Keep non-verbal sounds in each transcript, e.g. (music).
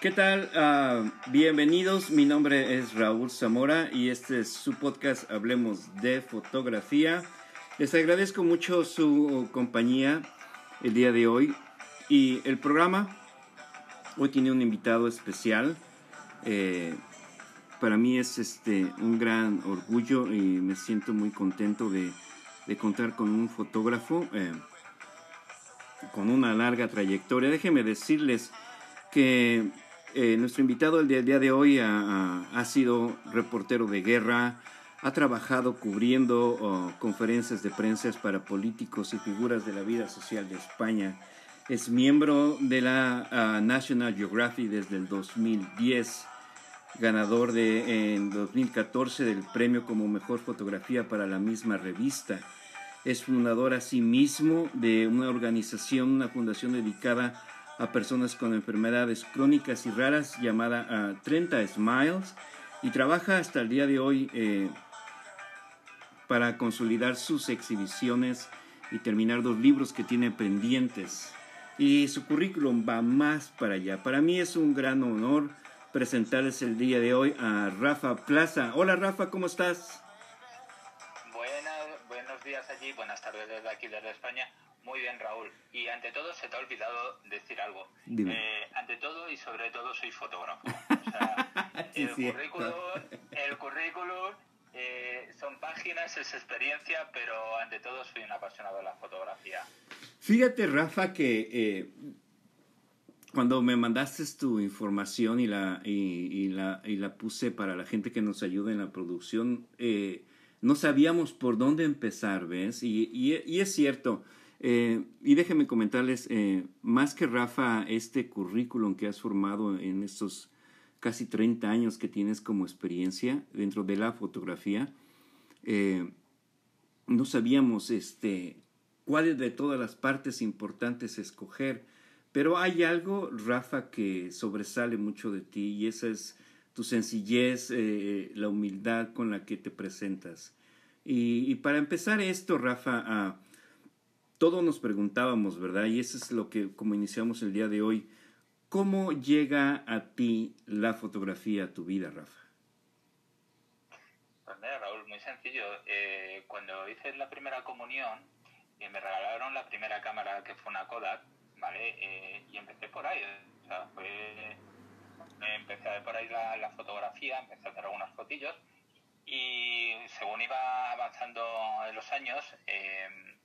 ¿Qué tal? Uh, bienvenidos, mi nombre es Raúl Zamora y este es su podcast Hablemos de Fotografía. Les agradezco mucho su compañía el día de hoy y el programa. Hoy tiene un invitado especial. Eh, para mí es este, un gran orgullo y me siento muy contento de, de contar con un fotógrafo eh, con una larga trayectoria. Déjenme decirles que eh, nuestro invitado el día, de hoy ha, sido reportero de guerra, ha trabajado cubriendo oh, conferencias de prensa para políticos y figuras de la vida social de España. Es miembro de la ah, National Geographic desde el 2010, ganador de, en 2014 del premio como mejor fotografía para la misma revista. Es fundador asimismo de una organización, una fundación dedicada a personas con enfermedades crónicas y raras llamada 30 ah, Smiles y trabaja hasta el día de hoy eh, para consolidar sus exhibiciones y terminar dos libros que tiene pendientes. Y su currículum va más para allá. Para mí es un gran honor presentarles el día de hoy a Rafa Plaza. Hola Rafa, ¿cómo estás? Buenas, tardes desde aquí, desde España. Muy bien, Raúl. Y ante todo, se te ha olvidado decir algo. Eh, ante todo y sobre todo, soy fotógrafo. O (laughs) sea, el, currículum, el, currículum, eh, son páginas, es experiencia, pero ante todo, soy un apasionado de la fotografía. Fíjate, Rafa, que eh, cuando me mandaste tu información y la, y, la, y la puse para la gente que nos ayuda en la producción, no sabíamos por dónde empezar, ¿ves? Y, y es cierto eh, y déjenme comentarles, eh, más que Rafa, este currículum que has formado en estos casi 30 años que tienes como experiencia dentro de la fotografía, eh, no sabíamos este, cuáles de todas las partes importantes escoger, pero hay algo, Rafa, que sobresale mucho de ti y esa es tu sencillez, la humildad con la que te presentas. Y, y para empezar esto, Rafa, a todos nos preguntábamos, ¿verdad? Y eso es lo que, como iniciamos el día de hoy, ¿cómo llega a ti la fotografía a tu vida, Rafa? Pues mira, Raúl, muy sencillo. Eh, cuando hice la primera comunión, eh, me regalaron la primera cámara que fue una Kodak, ¿vale? Eh, y empecé por ahí. O sea, fue... Empecé a ver por ahí la, la fotografía, empecé a hacer algunas fotillos y según iba avanzando en los años,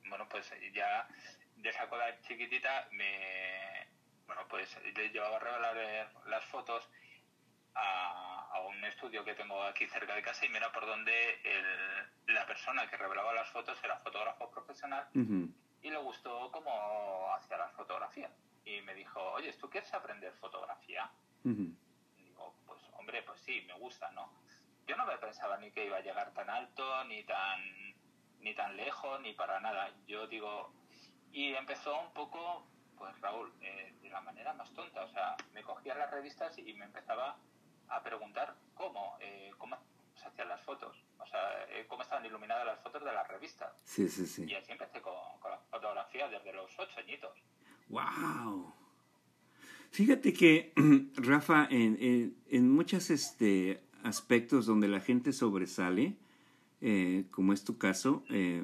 bueno, pues ya de esa cola chiquitita me, bueno, pues le llevaba a revelar las fotos a, a, un estudio que tengo aquí cerca de casa y mira por donde el, la persona que revelaba las fotos era fotógrafo profesional y le gustó cómo hacía las fotografías. Y me dijo, oye, ¿tú quieres aprender fotografía? Hombre, pues sí, me gusta, ¿no? Yo no me pensaba ni que iba a llegar tan alto, ni tan ni tan lejos, ni para nada. Yo digo, y empezó un poco, pues Raúl, eh, de la manera más tonta, o sea, me cogía las revistas y me empezaba a preguntar cómo, eh, cómo se hacían las fotos, o sea, eh, cómo estaban iluminadas las fotos de las revistas. Sí, sí, sí. Y así empecé con, la fotografía desde los ocho añitos. ¡Wow! Fíjate que, (clears throat) Rafa, en, en, muchos este, aspectos donde la gente sobresale, eh, como es tu caso, eh,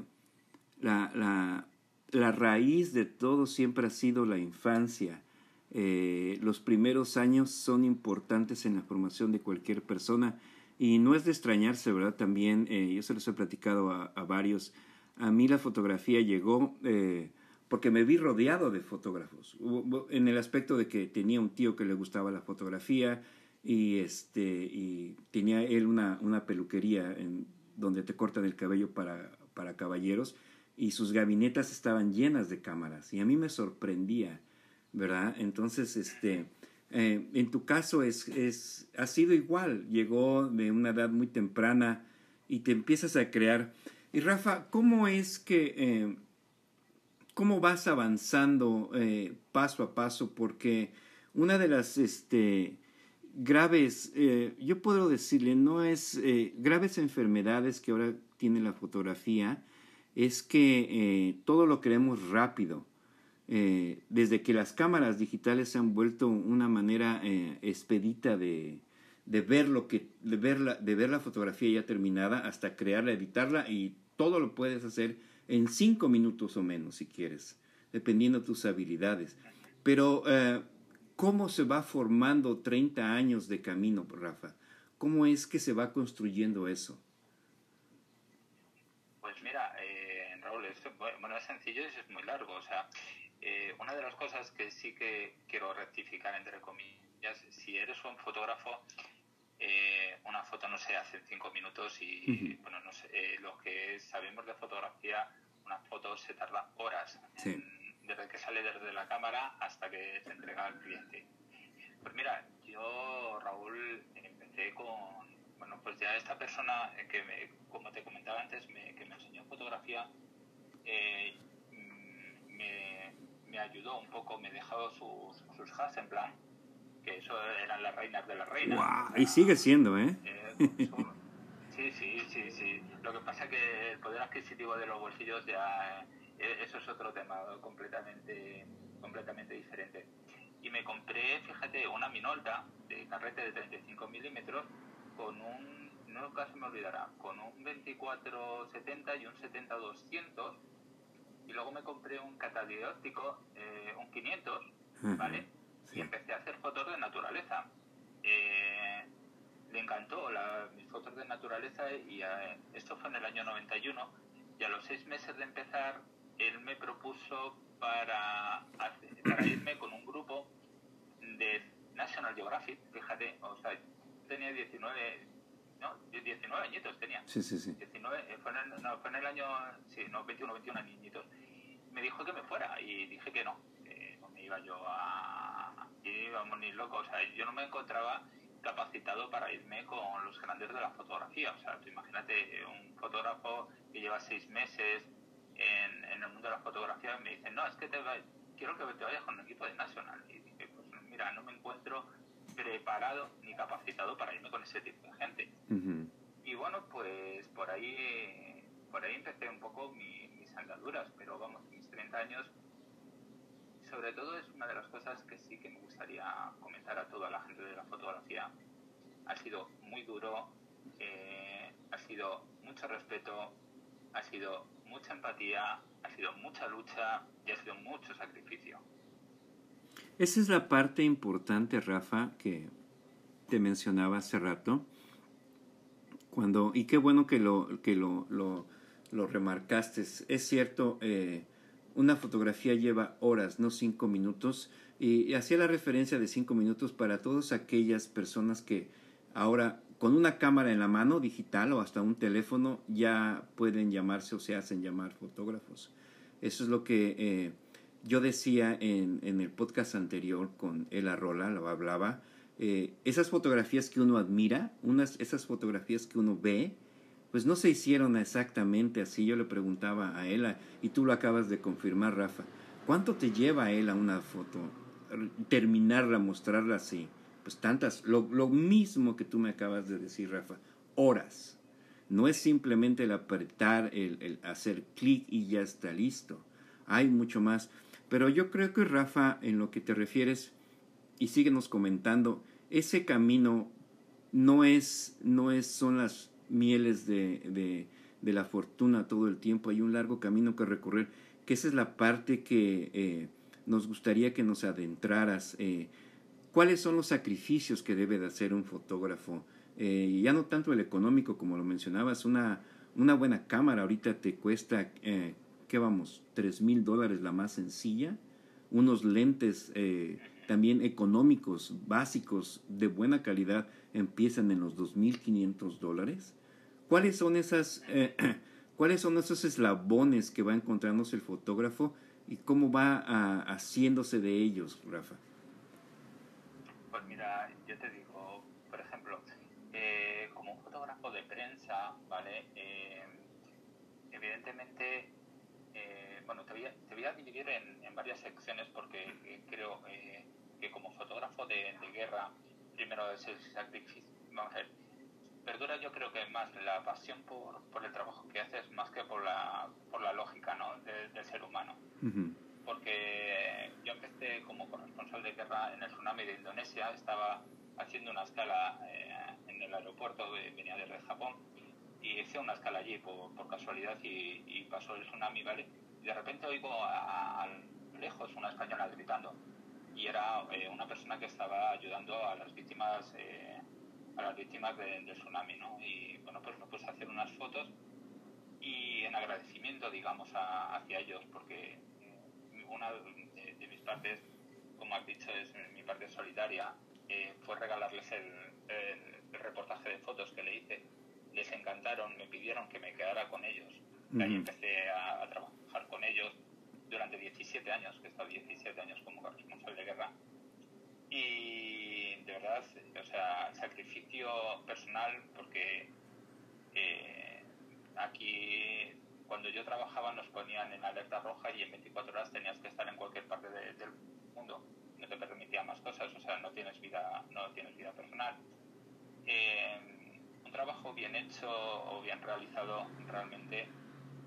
la, la, la, raíz de todo siempre ha sido la infancia. Eh, los primeros años son importantes en la formación de cualquier persona y no es de extrañarse, ¿verdad? También, yo se los he platicado a, a, varios, a mí la fotografía llegó porque me vi rodeado de fotógrafos, en el aspecto de que tenía un tío que le gustaba la fotografía y, este, y tenía él una, una peluquería en, donde te cortan el cabello para, para caballeros y sus gabinetas estaban llenas de cámaras y a mí me sorprendía, ¿verdad? Entonces, este, eh, en tu caso es, es, ha sido igual, llegó de una edad muy temprana y te empiezas a crear. Y Rafa, ¿cómo es que, eh, cómo vas avanzando eh, paso a paso? Porque una de las, este, graves, eh, yo puedo decirle, no es eh, graves enfermedades que ahora tiene la fotografía, es que todo lo queremos rápido. desde que las cámaras digitales se han vuelto una manera expedita de, de, ver lo que, de, ver la, de ver la fotografía ya terminada hasta crearla, editarla y todo lo puedes hacer en cinco minutos o menos si quieres, dependiendo de tus habilidades. Pero, eh, ¿cómo se va formando 30 años de camino, Rafa? ¿Cómo es que se va construyendo eso? Pues mira, eh, Raúl, bueno, es sencillo y es muy largo. O sea, eh, una de las cosas que sí que quiero rectificar, entre comillas, si eres un fotógrafo, eh, una foto no se hace en cinco minutos y, bueno, no sé, eh, lo que sabemos de fotografía, una foto se tarda horas, desde que sale desde la cámara hasta que se entrega al cliente. Pues mira, yo, Raúl, empecé con, bueno, pues ya esta persona que, me, como te comentaba antes, me, que me enseñó fotografía, eh, me, me, ayudó un poco, me dejó sus, sus en plan, que eso eran las reinas de las reinas. y sigue siendo, ¿eh? eh (laughs) sí, sí, sí, sí. Lo que pasa es que el poder adquisitivo de los bolsillos ya, eh, eso es otro tema completamente, completamente diferente. Y me compré, fíjate, una Minolta de carrete de 35 milímetros con un, no casi me olvidará, con un 2470 y un 70-200 y luego me compré un catadióptico, eh, un 500, ¿vale? Y empecé a hacer fotos de naturaleza. Eh, le encantó la, mis fotos de naturaleza y eh, esto fue en el año 91 y a los seis meses de empezar él me propuso para, para irme con un grupo de National Geographic, fíjate, o sea, tenía 19, no, 19 añitos tenía. Sí, sí, sí. 19, eh, fue, en el, no, fue en el año, sí, no, 21, 21 añitos. Me dijo que me fuera y dije que no, iba yo a... íbamos ni locos, o sea, yo no me encontraba capacitado para irme con los grandes de la fotografía. O sea, imagínate un fotógrafo que lleva seis meses en, en, el mundo de la fotografía y me dice, no, es que te quiero que te vayas con un equipo de National. Y dije, pues mira, no me encuentro preparado ni capacitado para irme con ese tipo de gente. Y bueno, pues por ahí, por ahí empecé un poco mis andaduras, pero vamos, mis 30 años, sobre todo es una de las cosas que sí que me gustaría comentar a toda la gente de la fotografía. Ha sido muy duro, eh, ha sido mucho respeto, ha sido mucha empatía, ha sido mucha lucha y ha sido mucho sacrificio. Esa es la parte importante, Rafa, que te mencionaba hace rato. Cuando, y qué bueno que lo, que lo, lo, remarcaste. Es cierto, eh, una fotografía lleva horas, no cinco minutos. Y, hacía la referencia de cinco minutos para todas aquellas personas que ahora con una cámara en la mano digital o hasta un teléfono ya pueden llamarse o se hacen llamar fotógrafos. Eso es lo que eh, yo decía en, el podcast anterior con Ela Rola, lo hablaba, eh, esas fotografías que uno admira, unas, esas fotografías que uno ve, pues no se hicieron exactamente así. Yo le preguntaba a Ela, y tú lo acabas de confirmar, Rafa, ¿cuánto te lleva a una foto? Terminarla, mostrarla así. Pues tantas, lo, lo mismo que tú me acabas de decir, Rafa, horas. No es simplemente el apretar, el, el hacer clic y ya está listo. Hay mucho más. Pero yo creo que Rafa, en lo que te refieres, y síguenos comentando, ese camino no es, no es, son las mieles de, de, de la fortuna todo el tiempo, hay un largo camino que recorrer, que esa es la parte que eh, nos gustaría que nos adentraras. Eh, ¿Cuáles son los sacrificios que debe de hacer un fotógrafo? Eh, ya no tanto el económico, como lo mencionabas, una, una buena cámara ahorita te cuesta ¿qué vamos? ¿Tres mil dólares la más sencilla? Unos lentes también económicos, básicos, de buena calidad, empiezan en los 2.500 dólares. ¿Cuáles son esas, eh, (clears throat) cuáles son esos eslabones que va encontrándose el fotógrafo y cómo va a, haciéndose de ellos, Rafa? Pues mira, yo te digo, por ejemplo, eh, como un fotógrafo de prensa, ¿vale? Eh, evidentemente bueno, te voy a, te voy a dividir en, en, varias secciones porque eh, creo eh, que como fotógrafo de, de, guerra, primero es el sacrificio, vamos a ver, perdura yo creo que más la pasión por, por el trabajo que haces más que por la, por la lógica ¿no? de, del ser humano. Uh -huh. porque yo empecé como corresponsal de guerra en el tsunami de Indonesia, estaba haciendo una escala eh, en el aeropuerto, venía desde Japón, y hice una escala allí por, casualidad y, pasó el tsunami, ¿vale? Y de repente oigo a, lejos una española gritando y era eh, una persona que estaba ayudando a las víctimas eh, a las víctimas del tsunami, ¿no? Y bueno, pues me puse a hacer unas fotos y en agradecimiento, digamos, hacia ellos, porque eh, una de, mis partes, como has dicho, es mi parte solidaria, fue regalarles el, reportaje de fotos que le hice. Les encantaron, me pidieron que me quedara con ellos. Y ahí empecé a, a trabajar con ellos durante 17 años, que he estado 17 años como corresponsal de guerra. Y de verdad, o sea, sacrificio personal, porque eh, aquí cuando yo trabajaba nos ponían en alerta roja y en 24 horas tenías que estar en cualquier parte del mundo. No te permitía más cosas, o sea, no tienes vida, no tienes vida personal. Eh, un trabajo bien hecho o bien realizado realmente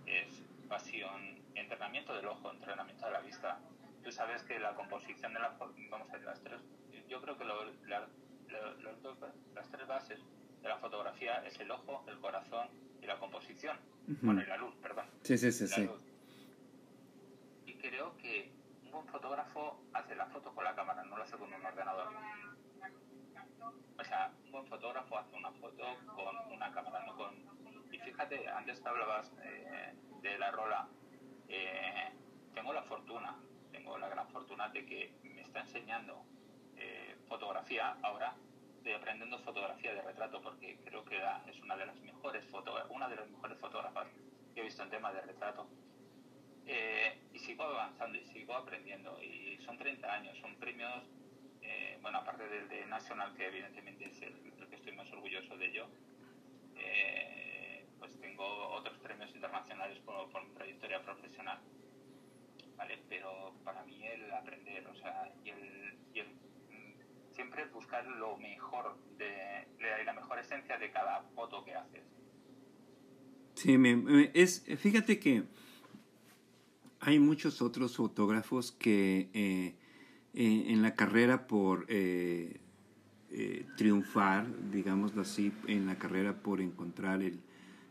es pasión entrenamiento del ojo, entrenamiento de la vista. Tú sabes que la composición de la vamos a ver, las tres, yo creo que lo, las tres bases de la fotografía es el ojo, el corazón y la composición. Bueno, y la luz, perdón. Sí, sí, sí, sí. Y creo que un buen fotógrafo hace la foto con la cámara, no lo hace con un ordenador. O sea, un buen fotógrafo hace una foto con una cámara, no con... Y fíjate, antes te hablabas eh, de la rola eh, tengo la fortuna, tengo la gran fortuna de que me está enseñando eh, fotografía ahora, estoy aprendiendo fotografía de retrato porque creo que es una de las mejores una de las mejores fotógrafas que he visto en tema de retrato. Eh, y sigo avanzando y sigo aprendiendo y son 30 años, son premios, bueno, aparte del de National, que evidentemente es el, que estoy más orgulloso de ello, pues tengo otros premios internacionales por, mi trayectoria profesional. Pero para mí el aprender, o sea, y el, mm, siempre buscar lo mejor de, la mejor esencia de cada foto que haces. Sí, es, fíjate que hay muchos otros fotógrafos que eh, eh, en la carrera por eh, triunfar, digámoslo así, en la carrera por encontrar el,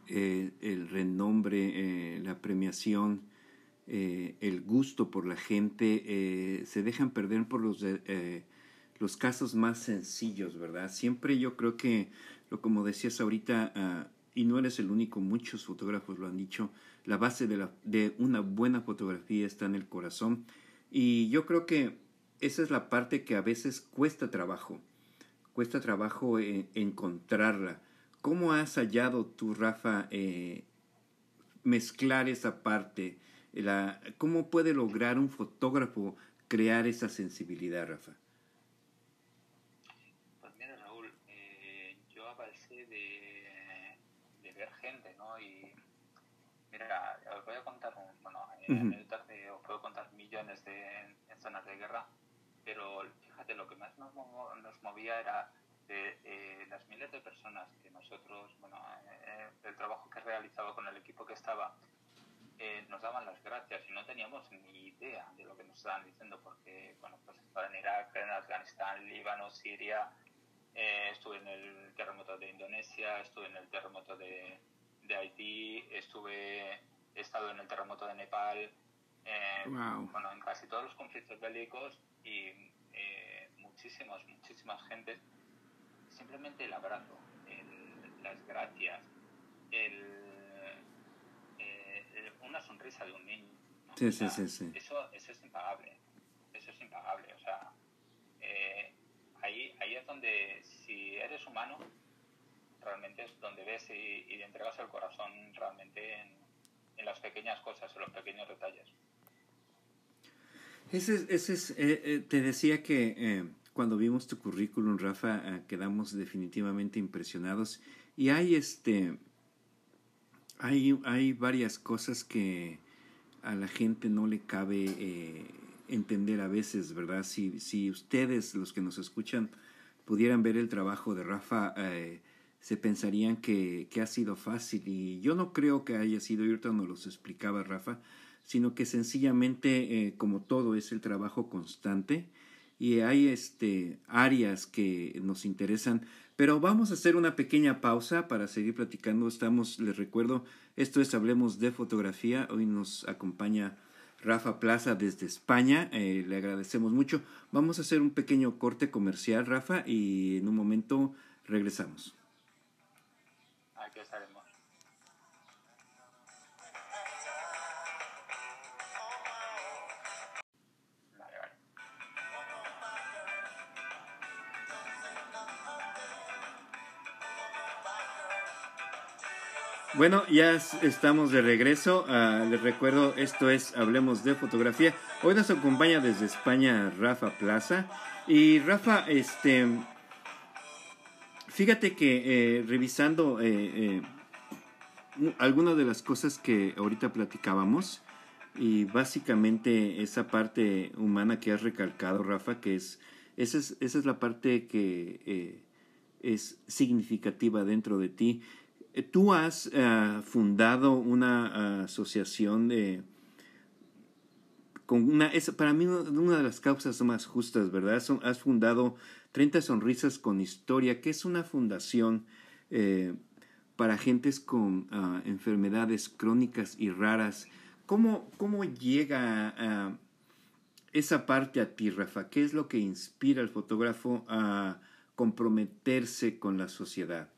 el renombre, la premiación, eh, el gusto por la gente, se dejan perder por los, los casos más sencillos, ¿verdad? Siempre yo creo que, lo como decías ahorita, ah, y no eres el único, muchos fotógrafos lo han dicho, la base de, la, de una buena fotografía está en el corazón. Y yo creo que esa es la parte que a veces cuesta trabajo, cuesta trabajo encontrarla. ¿Cómo has hallado tú, Rafa, eh, mezclar esa parte? La, ¿Cómo puede lograr un fotógrafo crear esa sensibilidad, Rafa? Pues mira, Raúl, eh, yo avalcé de, de, ver gente, ¿no? Y mira, os voy a contar, bueno, uh os puedo contar millones de en zonas de guerra, pero fíjate, lo que más nos, nos movía era eh, las miles de personas que nosotros, bueno, eh, el trabajo que realizaba con el equipo que estaba, eh, nos daban las gracias y no teníamos ni idea de lo que nos estaban diciendo porque, bueno, pues estaba en Irak, en Afganistán, Líbano, Siria, estuve en el terremoto de Indonesia, estuve en el terremoto de, de Haití, estuve, he estado en el terremoto de Nepal, bueno, en casi todos los conflictos bélicos y muchísimas, muchísimas gentes. Simplemente el abrazo, las gracias, el, eh, una sonrisa de un niño. Sí, sí, sí, Eso, eso es impagable, eso es impagable. O sea, eh, ahí, ahí es donde, si eres humano, realmente es donde ves y, y entregas el corazón realmente en, en, las pequeñas cosas, en los pequeños detalles. Ese, ese es, eh, te decía que cuando vimos tu currículum, Rafa, ah, quedamos definitivamente impresionados. Y hay este. Hay, hay varias cosas que a la gente no le cabe eh, entender a veces, ¿verdad? Si, si ustedes, los que nos escuchan, pudieran ver el trabajo de Rafa, eh, se pensarían que, que, ha sido fácil. Y yo no creo que haya sido, y ahorita nos lo explicaba Rafa, sino que sencillamente, eh, como todo, es el trabajo constante y hay este, áreas que nos interesan. Pero vamos a hacer una pequeña pausa para seguir platicando. Estamos, les recuerdo, esto es Hablemos de Fotografía. Hoy nos acompaña Rafa Plaza desde España. Eh, le agradecemos mucho. Vamos a hacer un pequeño corte comercial, Rafa, y en un momento regresamos. Aquí estaremos. Bueno, ya estamos de regreso. Uh, les recuerdo, esto es Hablemos de Fotografía. Hoy nos acompaña desde España Rafa Plaza. Y Rafa, este, fíjate que eh, revisando eh, eh, algunas de las cosas que ahorita platicábamos, y básicamente esa parte humana que has recalcado, Rafa, que es, esa es, esa es la parte que es significativa dentro de ti. Tú has uh, fundado una uh, asociación de para mí una de las causas más justas, ¿verdad? Has fundado 30 sonrisas con historia, que es una fundación eh, para gentes con uh, enfermedades crónicas y raras. ¿Cómo, cómo llega esa parte a ti, Rafa? ¿Qué es lo que inspira al fotógrafo a comprometerse con la sociedad?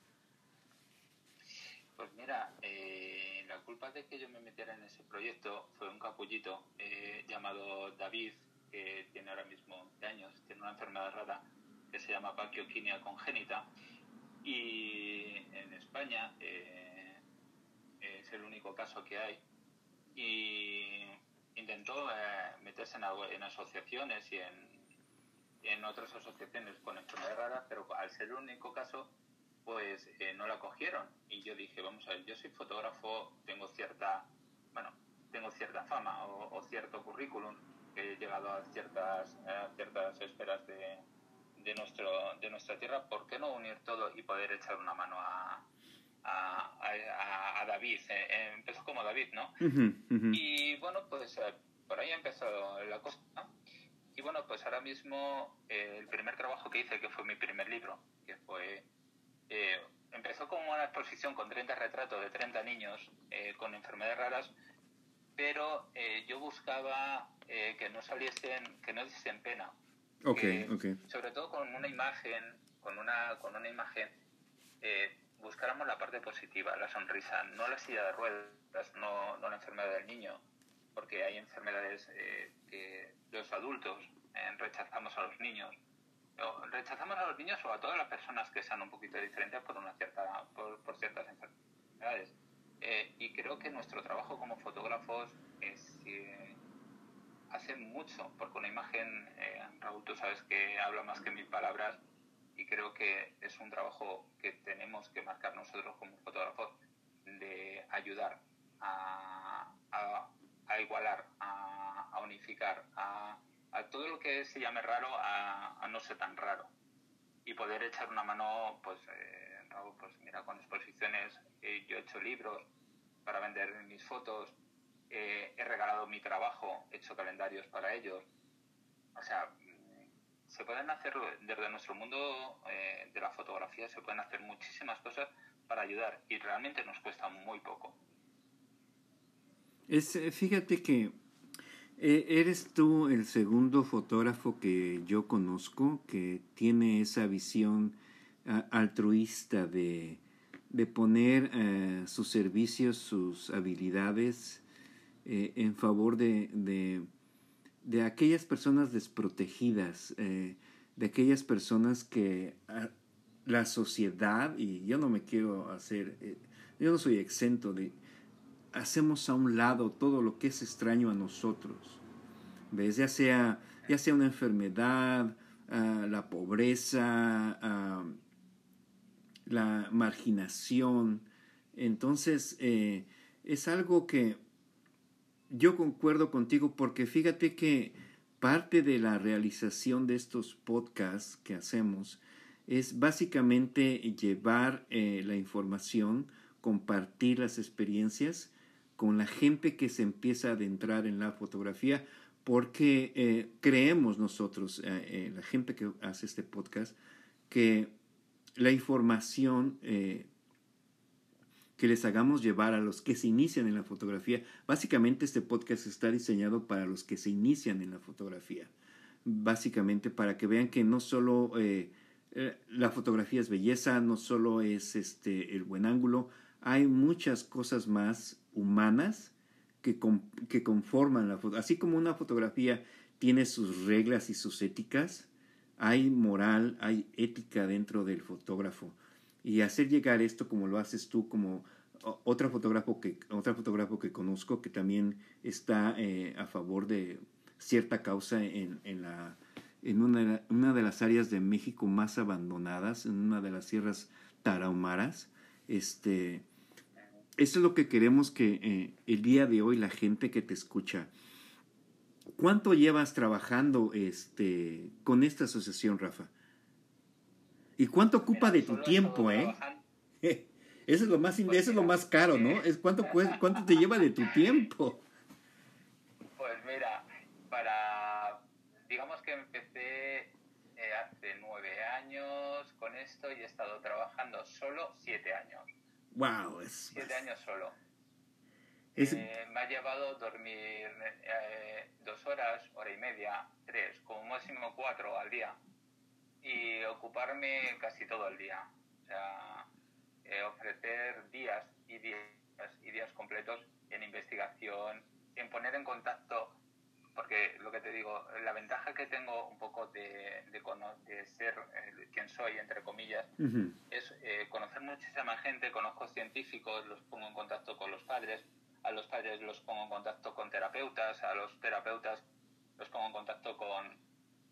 De que yo me metiera en ese proyecto fue un capullito eh, llamado David, que tiene ahora mismo de años, tiene una enfermedad rara que se llama paquioquinia congénita. Y en España eh, es el único caso que hay. Y intentó eh, meterse en, en, asociaciones y en, en otras asociaciones con enfermedades raras, pero al ser el único caso pues eh, no la cogieron. Y yo dije, vamos a ver, yo soy fotógrafo, tengo cierta, bueno, tengo cierta fama o, o cierto currículum, he llegado a ciertas, a ciertas esferas de, de, nuestro, de nuestra tierra, ¿por qué no unir todo y poder echar una mano a, a, a, David? Eh, eh, empezó como David, ¿no? Y bueno, pues por ahí empezó la cosa. Y bueno, pues ahora mismo eh, el primer trabajo que hice, que fue mi primer libro, que fue eh, empezó como una exposición con 30 retratos de 30 niños eh, con enfermedades raras, pero eh, yo buscaba eh, que no saliesen, que no diesen pena. Okay, okay. Sobre todo con una imagen, con una, con una imagen, buscáramos la parte positiva, la sonrisa, no la silla de ruedas, no, no la enfermedad del niño, porque hay enfermedades que los adultos rechazamos a los niños rechazamos a los niños o a todas las personas que sean un poquito diferentes por una cierta por, ciertas enfermedades. Eh, y creo que nuestro trabajo como fotógrafos es eh, hace mucho porque una imagen eh, Raúl tú sabes que habla más que mil palabras y creo que es un trabajo que tenemos que marcar nosotros como fotógrafos de ayudar a, a, igualar a unificar a a todo lo que se llame raro a, no ser tan raro. Y poder echar una mano pues eh, pues mira con exposiciones eh, yo he hecho libros para vender mis fotos eh, he regalado mi trabajo he hecho calendarios para ellos. O sea se pueden hacer desde nuestro mundo eh, de la fotografía se pueden hacer muchísimas cosas para ayudar y realmente nos cuesta muy poco. Es fíjate que eh, ¿Eres tú el segundo fotógrafo que yo conozco que tiene esa visión uh, altruista de, de poner uh, sus servicios, sus habilidades eh, en favor de, de, de, aquellas personas desprotegidas, eh, de aquellas personas que uh, la sociedad, y yo no me quiero hacer, eh, yo no soy exento de, hacemos a un lado todo lo que es extraño a nosotros. ¿Ves? Ya sea, ya sea una enfermedad, uh, la pobreza, uh, la marginación. Entonces, eh, es algo que yo concuerdo contigo porque fíjate que parte de la realización de estos podcasts que hacemos es básicamente llevar eh, la información, compartir las experiencias con la gente que se empieza a adentrar en la fotografía, porque eh, creemos nosotros, eh, eh, la gente que hace este podcast, que la información que les hagamos llevar a los que se inician en la fotografía, básicamente este podcast está diseñado para los que se inician en la fotografía, básicamente para que vean que no solo la fotografía es belleza, no solo es este, el buen ángulo, hay muchas cosas más humanas que, que conforman la foto. Así como una fotografía tiene sus reglas y sus éticas, hay moral, hay ética dentro del fotógrafo. Y hacer llegar esto como lo haces tú, como otra fotógrafo que, otra fotógrafo que conozco que también está eh, a favor de cierta causa en, en, la, en una, una, de las áreas de México más abandonadas, en una de las sierras tarahumaras. Este, eso es lo que queremos que eh, el día de hoy la gente que te escucha. ¿Cuánto llevas trabajando este, con esta asociación, Rafa? ¿Y cuánto ocupa de tu tiempo, eh? (laughs) Eso es lo más, eso es lo más caro, ¿no? Es cuánto, (laughs) cuánto te lleva de tu tiempo. Pues mira, para, digamos que empecé eh, hace nueve años con esto y he estado trabajando solo siete años. Wow, es... Siete años solo. Eh, me ha llevado dormir eh, dos horas, hora y media, tres, como máximo cuatro al día. Y ocuparme casi todo el día. O sea, eh, ofrecer días y días y días completos en investigación, en poner en contacto porque lo que te digo, la ventaja que tengo un poco de, de, ser eh, quien soy, entre comillas, es eh, conocer muchísima gente, conozco científicos, los pongo en contacto con los padres, a los padres los pongo en contacto con terapeutas, a los terapeutas los pongo en contacto con,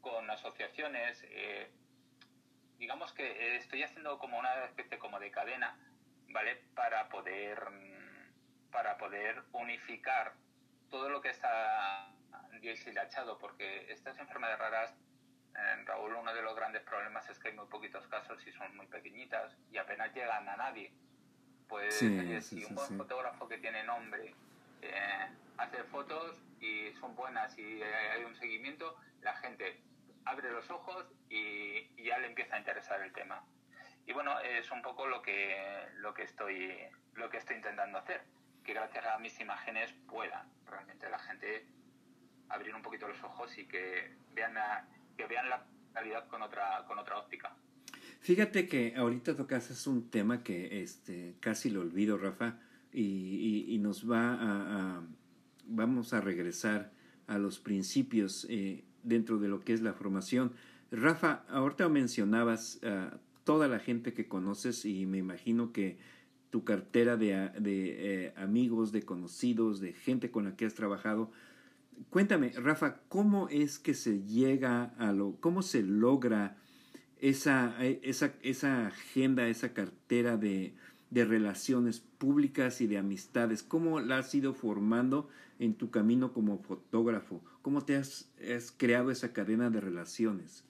con asociaciones. Eh, digamos que estoy haciendo como una especie como de cadena, ¿vale? Para poder, para poder unificar todo lo que está deshilachado, porque estas enfermedades raras, Raúl, uno de los grandes problemas es que hay muy poquitos casos y son muy pequeñitas y apenas llegan a nadie. Pues si un buen fotógrafo que tiene nombre eh, hace fotos y son buenas y hay un seguimiento, la gente abre los ojos y, ya le empieza a interesar el tema. Y bueno, es un poco lo que, lo que, estoy, lo que estoy intentando hacer, que gracias a mis imágenes puedan realmente la gente abrir un poquito los ojos y que vean la, vean la realidad con otra, óptica. Fíjate que ahorita tocas es un tema que este, casi lo olvido, Rafa, y, nos va a, vamos a regresar a los principios eh, dentro de lo que es la formación. Rafa, ahorita mencionabas a toda la gente que conoces y me imagino que tu cartera de, de eh, amigos, de conocidos, de gente con la que has trabajado, Cuéntame, Rafa, ¿cómo es que se llega a lo, cómo se logra esa, esa, esa agenda, esa cartera de, de relaciones públicas y de amistades? ¿Cómo la has ido formando en tu camino como fotógrafo? ¿Cómo te has, has creado esa cadena de relaciones?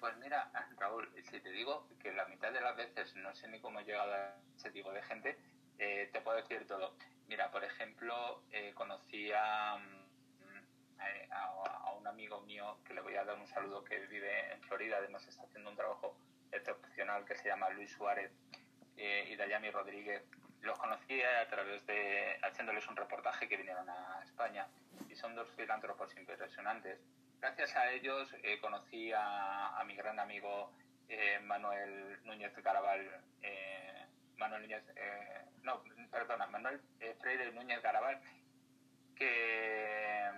Pues mira, (laughs) Raúl, si te digo que la mitad de las veces no sé ni cómo he llegado a ese tipo de gente, eh, te puedo decir todo. Mira, por ejemplo, eh, conocí mm, eh, a, un amigo mío que le voy a dar un saludo que vive en Florida, además está haciendo un trabajo excepcional que se llama Luis Suárez y Dayami Rodríguez. Los conocí a través de haciéndoles un reportaje que vinieron a España y son dos filántropos impresionantes. Gracias a ellos conocí a, a, mi gran amigo Manuel Núñez Carabal Manuel Núñez, eh, no, perdona, Manuel eh, Freire Núñez Garabal, que,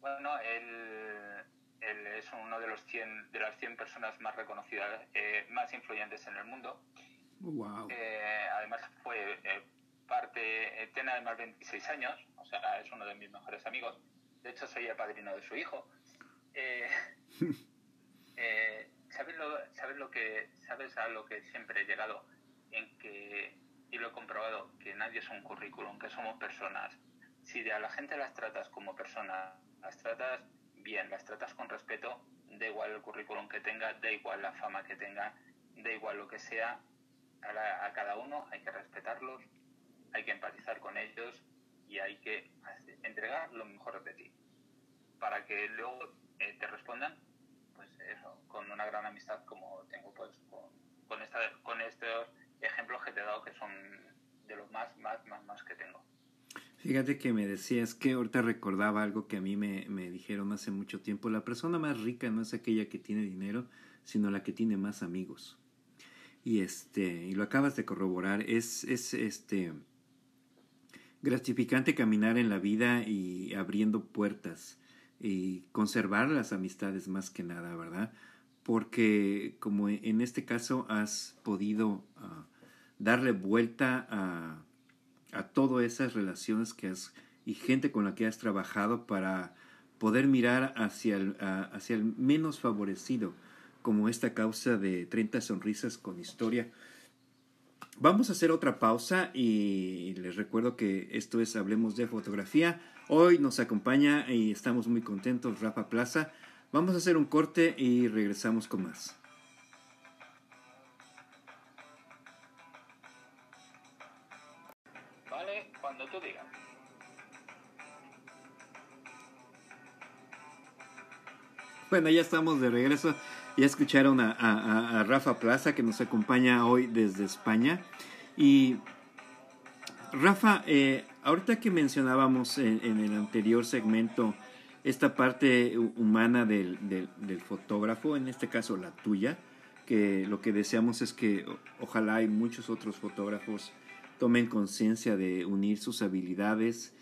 bueno, él, él, es uno de, los 100, de las 100 personas más reconocidas, eh, más influyentes en el mundo. Wow. además fue parte, tiene además 26 años, o sea, es uno de mis mejores amigos. De hecho, soy el padrino de su hijo. (laughs) ¿sabes, lo, ¿Sabes lo que sabes a lo que siempre he llegado? En que, y lo he comprobado, que nadie es un currículum, que somos personas. Si a la gente las tratas como personas, las tratas bien, las tratas con respeto, da igual el currículum que tenga, da igual la fama que tenga, da igual lo que sea, a, cada uno hay que respetarlos hay que empatizar con ellos y hay que entregar lo mejor de ti para que luego eh, te respondan pues eso, con una gran amistad como tengo pues con, con, esta, con estos ejemplos que te he dado que son de los más, más, más, más que tengo. Fíjate que me decías que ahorita recordaba algo que a mí me, me, dijeron hace mucho tiempo. La persona más rica no es aquella que tiene dinero, sino la que tiene más amigos. Y este, y lo acabas de corroborar, es, es este gratificante caminar en la vida y abriendo puertas y conservar las amistades más que nada, ¿verdad? Porque como en este caso has podido uh, darle vuelta a, a todas esas relaciones que has y gente con la que has trabajado para poder mirar hacia el, hacia el menos favorecido, como esta causa de 30 sonrisas con historia. Vamos a hacer otra pausa y les recuerdo que esto es Hablemos de Fotografía. Hoy nos acompaña y estamos muy contentos Rafa Plaza. Vamos a hacer un corte y regresamos con más. Bueno, ya estamos de regreso. Ya escucharon a, Rafa Plaza que nos acompaña hoy desde España. Y Rafa, eh, ahorita que mencionábamos en, el anterior segmento esta parte humana del, fotógrafo, en este caso la tuya, que lo que deseamos es que ojalá y muchos otros fotógrafos tomen conciencia de unir sus habilidades,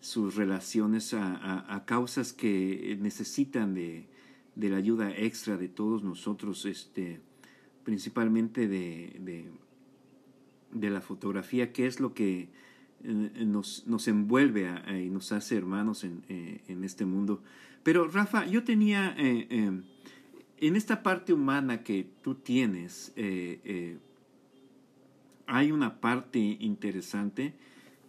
sus relaciones a causas que necesitan de, de la ayuda extra de todos nosotros, este, principalmente de, de, la fotografía, que es lo que eh, nos, nos envuelve y nos hace hermanos en, eh, en, este mundo. Pero Rafa, yo tenía, eh, en esta parte humana que tú tienes, hay una parte interesante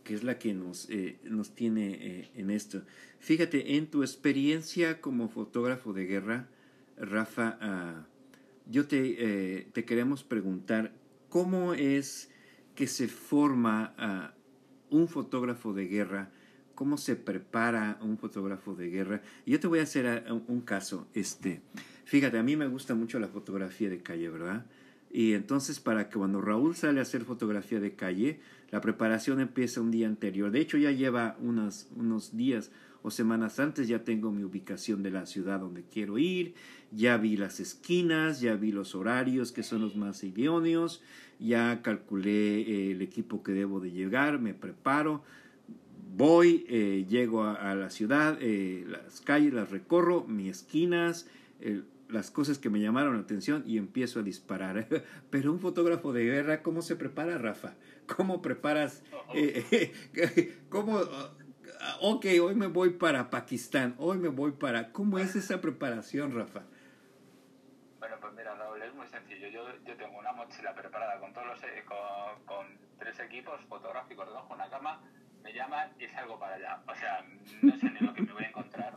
que es la que nos, eh, nos tiene eh, en esto. Fíjate, en tu experiencia como fotógrafo de guerra, Rafa, uh, yo te, eh, te, queremos preguntar, ¿cómo es que se forma uh, un fotógrafo de guerra? ¿Cómo se prepara un fotógrafo de guerra? Yo te voy a hacer un, un caso. Este, fíjate, a mí me gusta mucho la fotografía de calle, ¿verdad? Y entonces para que cuando Raúl sale a hacer fotografía de calle, la preparación empieza un día anterior. De hecho, ya lleva unos, unos días o semanas antes, ya tengo mi ubicación de la ciudad donde quiero ir, ya vi las esquinas, ya vi los horarios que son los más idóneos, ya calculé eh, el equipo que debo de llegar, me preparo, voy, eh, llego a, la ciudad, eh, las calles las recorro, mis esquinas, las cosas que me llamaron la atención y empiezo a disparar. (laughs) Pero un fotógrafo de guerra, ¿cómo se prepara, Rafa? ¿Cómo preparas? Eh, (laughs) ¿Cómo? Ok, hoy me voy para Pakistán, hoy me voy para... ¿Cómo es esa preparación, Rafa? Bueno, pues mira, Raúl, es muy sencillo. Yo, yo tengo una mochila preparada con todos los, eh, con, con, tres equipos fotográficos, dos con una cama, me llaman y salgo para allá. O sea, no sé ni lo que me voy a encontrar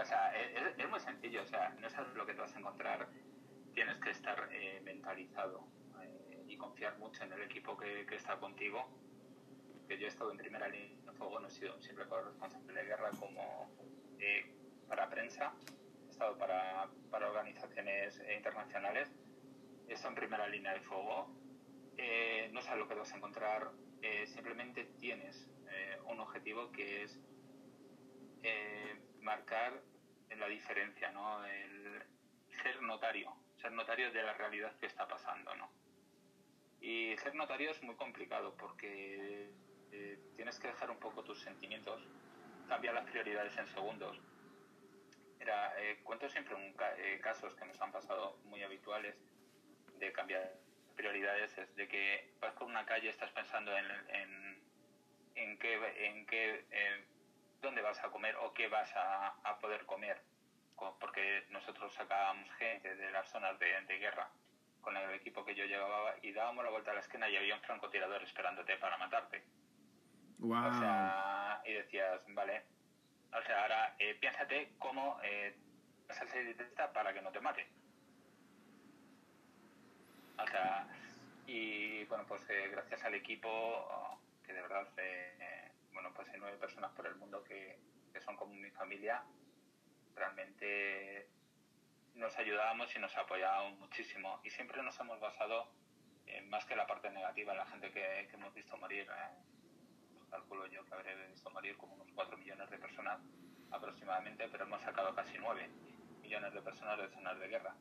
o sea, es, es, muy sencillo, o sea, no sabes lo que te vas a encontrar, tienes que estar eh, mentalizado eh, y confiar mucho en el equipo que, que, está contigo. Que yo he estado en primera línea de fuego, no he sido un simple responsable de guerra como eh, para prensa, he estado para, para organizaciones internacionales, he estado en primera línea de fuego, eh, no sabes lo que te vas a encontrar, simplemente tienes un objetivo que es marcar la diferencia, ¿no? El ser notario, ser notario de la realidad que está pasando, ¿no? Y ser notario es muy complicado porque eh, tienes que dejar un poco tus sentimientos, cambiar las prioridades en segundos. Era, eh, cuento siempre un, eh, casos que nos han pasado muy habituales de cambiar prioridades, es de que vas por una calle, estás pensando en, en, en qué, en qué dónde vas a comer o qué vas a, a poder comer. Porque nosotros sacábamos gente de las zonas de, de, guerra con el equipo que yo llevaba y dábamos la vuelta a la esquina y había un francotirador esperándote para matarte. Wow. O sea, y decías, vale, o sea, ahora eh, piénsate cómo eh, vas a salir de esta para que no te mate. O sea, y bueno, pues eh, gracias al equipo que de verdad, eh, bueno, pues hay nueve personas por el mundo que, que son como mi familia, realmente nos ayudábamos y nos apoyábamos muchísimo y siempre nos hemos basado en más que la parte negativa, la gente que, que hemos visto morir. Eh, calculo yo que habré visto morir como unos 4 millones de personas aproximadamente, pero hemos sacado casi 9 millones de personas de zonas de guerra.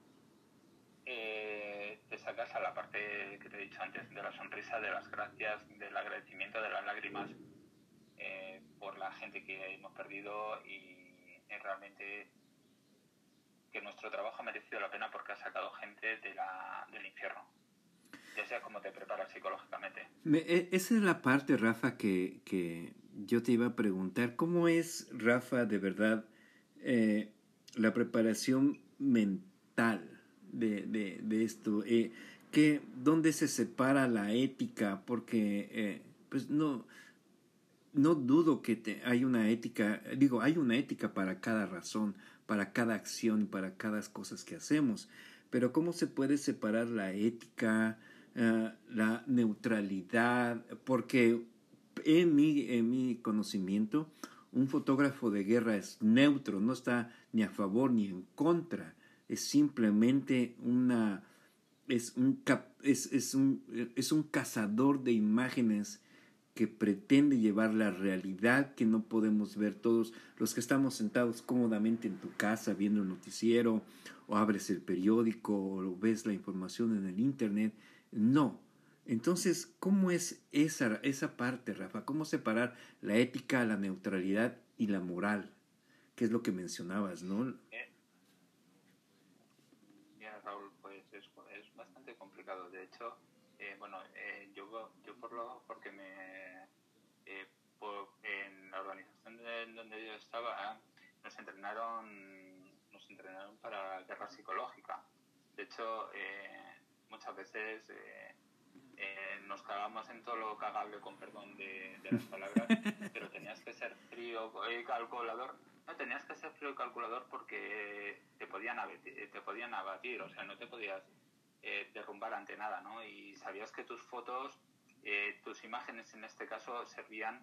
Eh, te sacas a la parte que te he dicho antes, de la sonrisa, de las gracias, del agradecimiento, de las lágrimas eh, por la gente que hemos perdido y eh, realmente que nuestro trabajo ha merecido la pena porque ha sacado gente de la, del infierno. Ya sea como te preparas psicológicamente. E, esa es la parte, Rafa, que, que yo te iba a preguntar. ¿Cómo es, Rafa, de verdad, la preparación mental? de, de, de esto? Eh, que, ¿Dónde se separa la ética? Porque, eh, pues no, no dudo que hay una ética, digo, hay una ética para cada razón, para cada acción, para cada cosas que hacemos. Pero ¿cómo se puede separar la ética, uh, la neutralidad? Porque en mi, en mi conocimiento, un fotógrafo de guerra es neutro, no está ni a favor ni en contra es simplemente una es un, es, es, un, es un cazador de imágenes que pretende llevar la realidad que no podemos ver todos los que estamos sentados cómodamente en tu casa viendo el noticiero o abres el periódico o ves la información en el internet. No. Entonces, ¿cómo es esa, esa parte, Rafa? ¿Cómo separar la ética, la neutralidad y la moral? Que es lo que mencionabas, ¿no? Eh, De hecho, eh, bueno, eh, yo, yo por lo, porque me, eh, en la organización de, donde yo estaba, nos entrenaron, nos entrenaron para guerra psicológica. De hecho, muchas veces nos cagamos en todo lo cagable, con perdón de, de las palabras, (laughs) pero tenías que ser frío y calculador. No, tenías que ser frío y calculador porque te podían, abatir, te podían abatir, o sea, no te podías eh, derrumbar ante nada, ¿no? Y sabías que tus fotos, eh, tus imágenes en este caso, servían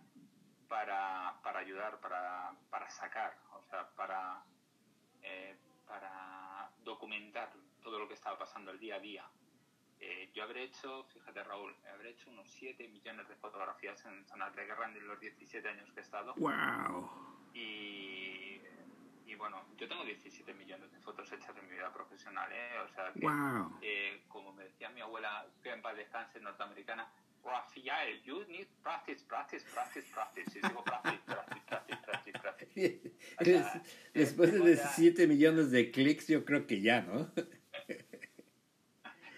para, para ayudar, para, para, sacar, o sea, para, eh, para documentar todo lo que estaba pasando el día a día. yo habré hecho, fíjate Raúl, habré hecho unos 7 millones de fotografías en zonas de guerra en los 17 años que he estado. ¡Wow! Y y bueno, yo tengo 17 millones de fotos hechas en mi vida profesional, ¿eh? O sea, que, eh, como me decía mi abuela, que en paz descanse, norteamericana, Rafael, you need practice, practice, practice, practice. Y digo practice, practice, practice, practice, practice. (laughs) Después de 17 millones de clics, yo creo que ya, ¿no? (laughs)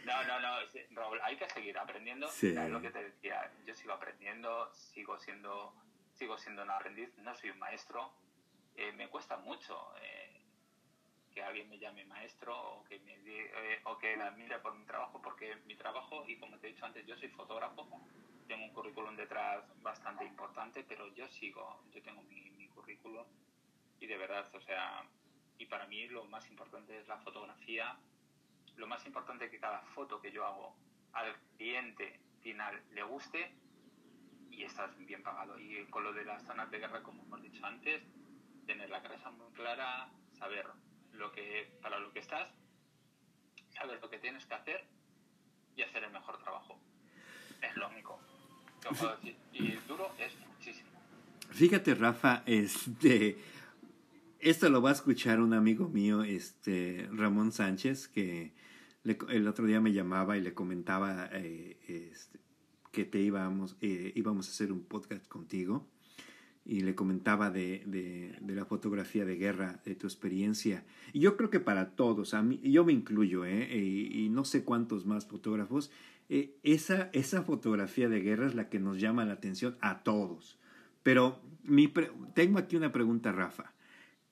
No, no, no, Raúl, hay que seguir aprendiendo. Sí. Es lo que te decía, yo sigo aprendiendo, sigo siendo, sigo siendo un aprendiz, no soy un maestro, eh, me cuesta mucho eh, que alguien me llame maestro o que me eh, o que me admire por mi trabajo, porque mi trabajo, y como te he dicho antes, yo soy fotógrafo, tengo un currículum detrás bastante importante, pero yo sigo, yo tengo mi, mi currículum y de verdad, o sea, y para mí lo más importante es la fotografía, lo más importante es que cada foto que yo hago al cliente final le guste y estás bien pagado. Y con lo de las zonas de guerra, como hemos dicho antes, tener la cabeza muy clara, saber lo que, para lo que estás, saber lo que tienes que hacer y hacer el mejor trabajo. Es lo único. Y duro es muchísimo. Fíjate, Rafa, este, esto lo va a escuchar un amigo mío, este, Ramón Sánchez, que el otro día me llamaba y le comentaba eh, este, que te íbamos, eh, íbamos a hacer un podcast contigo y le comentaba de, de, la fotografía de guerra, de tu experiencia. Y yo creo que para todos, a mí, yo me incluyo, ¿eh? y, no sé cuántos más fotógrafos, eh, esa, esa fotografía de guerra es la que nos llama la atención a todos. Pero mi tengo aquí una pregunta, Rafa.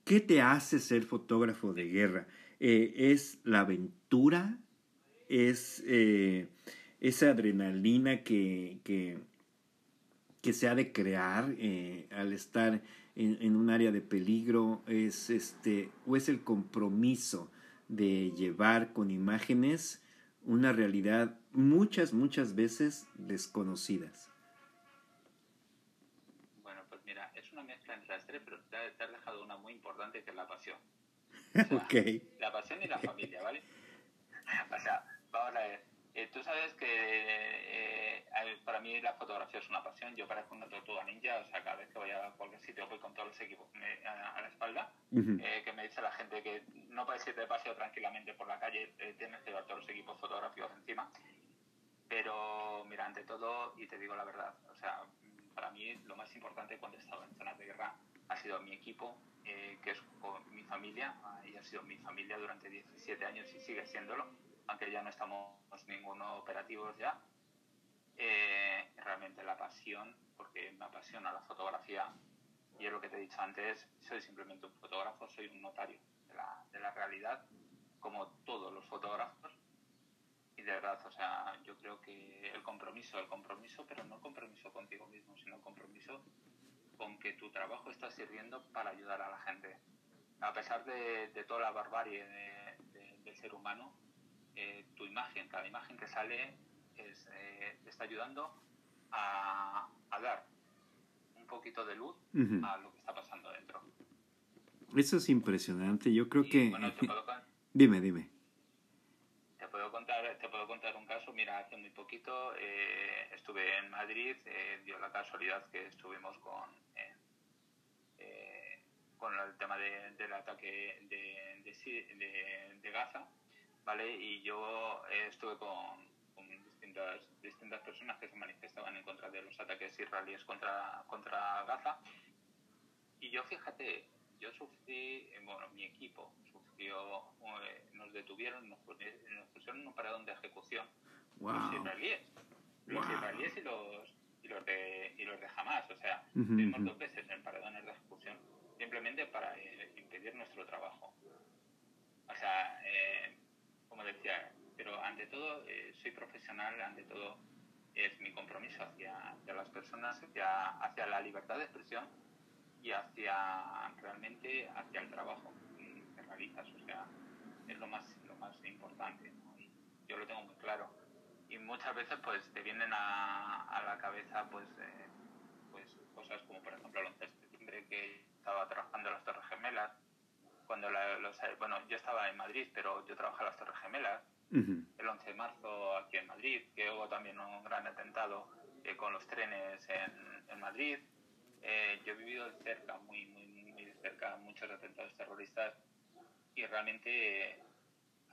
¿Qué te hace ser fotógrafo de guerra? Eh, ¿Es la aventura? ¿Es eh, esa adrenalina que, que que se ha de crear eh, al estar en, en, un área de peligro es este o es el compromiso de llevar con imágenes una realidad muchas muchas veces desconocidas. Bueno pues mira es una mezcla entre las tres pero te, te has dejado una muy importante que es la pasión. (laughs) O sea, okay. la pasión y la familia vale (laughs) o sea vamos a ver. Eh, tú sabes que eh, para mí la fotografía es una pasión. Yo parezco una tortuga ninja, o sea, cada vez que voy a cualquier sitio voy con todos los equipos a, la espalda. Eh, que me dice la gente que no puedes ir de paseo tranquilamente por la calle, tienes que llevar todos los equipos fotográficos encima. Pero, mira, ante todo, y te digo la verdad, o sea, para mí lo más importante cuando he estado en zonas de guerra ha sido mi equipo, que es mi familia, y ha sido mi familia durante 17 años y sigue siéndolo aunque ya no estamos ninguno operativos ya, eh, realmente la pasión, porque me apasiona la fotografía, y es lo que te he dicho antes, soy simplemente un fotógrafo, soy un notario de la, de la realidad, como todos los fotógrafos, y de verdad, o sea, yo creo que el compromiso, el compromiso, pero no el compromiso contigo mismo, sino el compromiso con que tu trabajo está sirviendo para ayudar a la gente. A pesar de, toda la barbarie del ser humano, eh, tu imagen, cada imagen que sale es, eh, está ayudando a, dar un poquito de luz a lo que está pasando dentro. Eso es impresionante. Yo creo que... (laughs) dime, dime. Te puedo, contar, te puedo contar un caso. Mira, hace muy poquito eh, estuve en Madrid, dio la casualidad que estuvimos con, con el tema del ataque de, de, de Gaza ¿vale? Y yo eh, estuve con, distintas, distintas personas que se manifestaban en contra de los ataques israelíes contra, contra Gaza. Y yo, fíjate, yo sufrí, eh, bueno, mi equipo sufrió, eh, nos detuvieron, nos, pusieron en un paradón de ejecución los israelíes. Los israelíes y los, y los, de, y los de Hamas. O sea, uh dos veces en paradones de ejecución simplemente para impedir nuestro trabajo. O sea, eh, como decía, pero ante todo eh, soy profesional, ante todo es mi compromiso hacia, las personas, hacia, hacia, la libertad de expresión y hacia realmente hacia el trabajo que realizas. O sea, es lo más, lo más importante. yo lo tengo muy claro. Y muchas veces pues te vienen a, a la cabeza pues, eh, pues cosas como por ejemplo el 11 de septiembre que estaba trabajando en las Torres Gemelas cuando los, bueno, yo estaba en Madrid, pero yo trabajaba en las Torres Gemelas, el 11 de marzo aquí en Madrid, que hubo también un gran atentado eh, con los trenes en, en Madrid. Eh, yo he vivido de cerca, muy, muy, muy de cerca, muchos atentados terroristas y realmente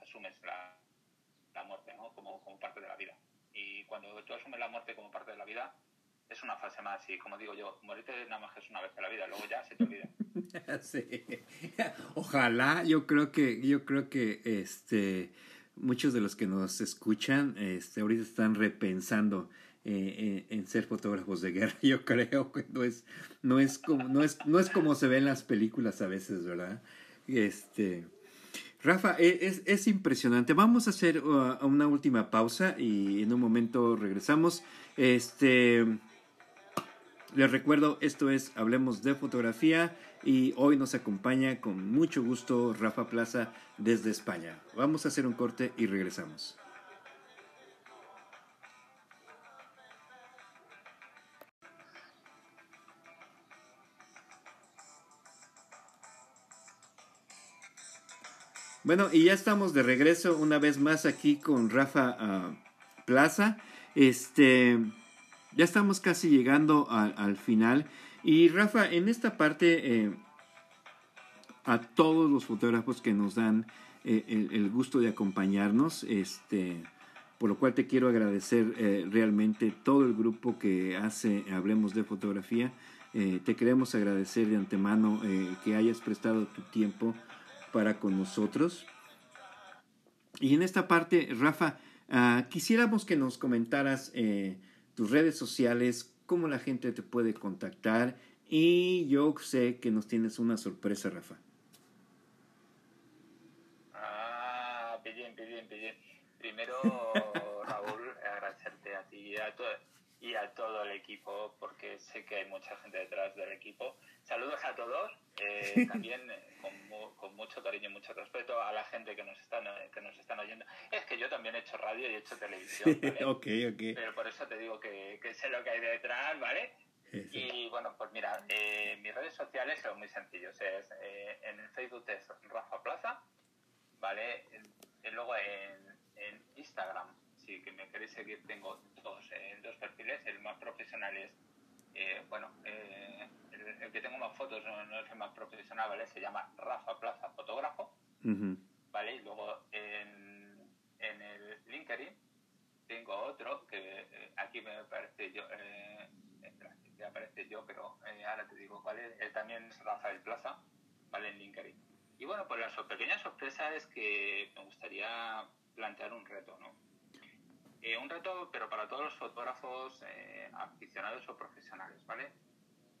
asumes la, la muerte ¿no? como, como parte de la vida. Y cuando tú asumes la muerte como parte de la vida, es una fase más. Y como digo yo, morirte nada más es una vez en la vida, luego ya se te olvida. (laughs) Ojalá, yo creo que, yo creo que este muchos de los que nos escuchan este, ahorita están repensando eh, en, ser fotógrafos de guerra. (laughs) Yo creo que no es, no es como, no es, no es como se ve en las películas a veces, ¿verdad? Este, Rafa, e, es, es impresionante. Vamos a hacer uh, una última pausa y en un momento regresamos. Este, les recuerdo, esto es Hablemos de Fotografía y hoy nos acompaña con mucho gusto Rafa Plaza desde España. Vamos a hacer un corte y regresamos. Bueno, y ya estamos de regreso una vez más aquí con Rafa ah, Plaza. Este, ya estamos casi llegando al final. Y Rafa, en esta parte, eh, a todos los fotógrafos que nos dan eh, el, gusto de acompañarnos, este, por lo cual te quiero agradecer eh, realmente todo el grupo que hace Hablemos de Fotografía. te queremos agradecer de antemano que hayas prestado tu tiempo para con nosotros. Y en esta parte, Rafa, ah, quisiéramos que nos comentaras tus redes sociales, cómo la gente te puede contactar y yo sé que nos tienes una sorpresa, Rafa. Ah, bien, bien, bien. Primero, (laughs) Raúl, agradecerte a ti y a, y a todo el equipo, porque sé que hay mucha gente detrás del equipo. Saludos a todos, eh, (laughs) también eh, con, con, mucho cariño y mucho respeto a la gente que nos están que nos están oyendo. Es que yo también he hecho radio y he hecho televisión, ¿vale? ok, ok. Pero por eso te digo que, que sé lo que hay detrás, ¿vale? Y bueno, pues mira, eh, mis redes sociales son muy sencillos. Es, eh, en el Facebook es Rafa Plaza, ¿vale? Y luego en, en, Instagram, si que me queréis seguir, tengo dos, eh, dos perfiles. El más profesional es, eh, bueno, eh, el, el, que tengo más fotos no, no, es el más profesional, ¿vale? Se llama Rafa Plaza Fotógrafo, ¿vale? Y luego en, en el LinkedIn tengo otro que aquí me parece yo aparece yo, pero ahora te digo cuál es. Él también es Rafael Plaza, ¿vale? En LinkedIn. Y bueno, pues la pequeña sorpresa es que me gustaría plantear un reto, ¿no? Un reto, pero para todos los fotógrafos eh, aficionados o profesionales, ¿vale?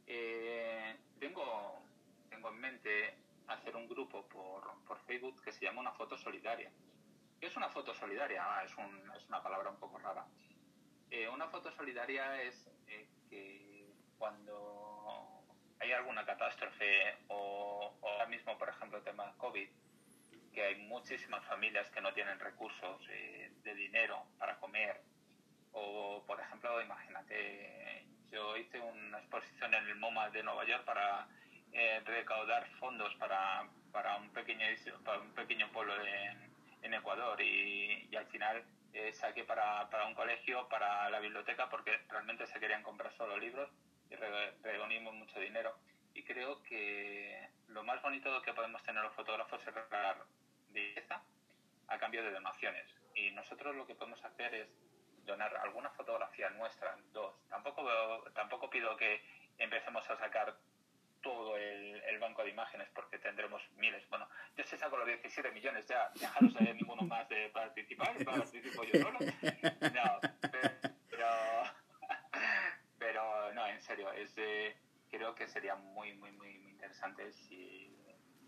Eh, tengo, tengo en mente hacer un grupo por, por Facebook que se llama Una Foto Solidaria. ¿Qué es una foto solidaria? Ah, es, un, es, una palabra un poco rara. Eh, una foto solidaria es que cuando hay alguna catástrofe o, o, ahora mismo, por ejemplo, el tema COVID, que hay muchísimas familias que no tienen recursos eh, de dinero para comer, o por ejemplo, imagínate, yo hice una exposición en el MoMA de Nueva York para eh, recaudar fondos para, para, un pequeño, para un pequeño pueblo de, en Ecuador y, y al final eh, saqué para, para un colegio, para la biblioteca, porque realmente se querían comprar solo libros y re, reunimos mucho dinero. Y creo que lo más bonito que podemos tener los fotógrafos es regalar belleza a cambio de donaciones. Y nosotros lo que podemos hacer es donar alguna fotografía nuestra, dos. Tampoco, tampoco pido que empecemos a sacar todo el, el, banco de imágenes porque tendremos miles. Bueno, yo se saco los 17 millones ya, dejaros de ninguno más de participar, (laughs) participo yo solo. No, pero, pero no, en serio, es, eh, creo que sería muy, muy, muy, muy interesante si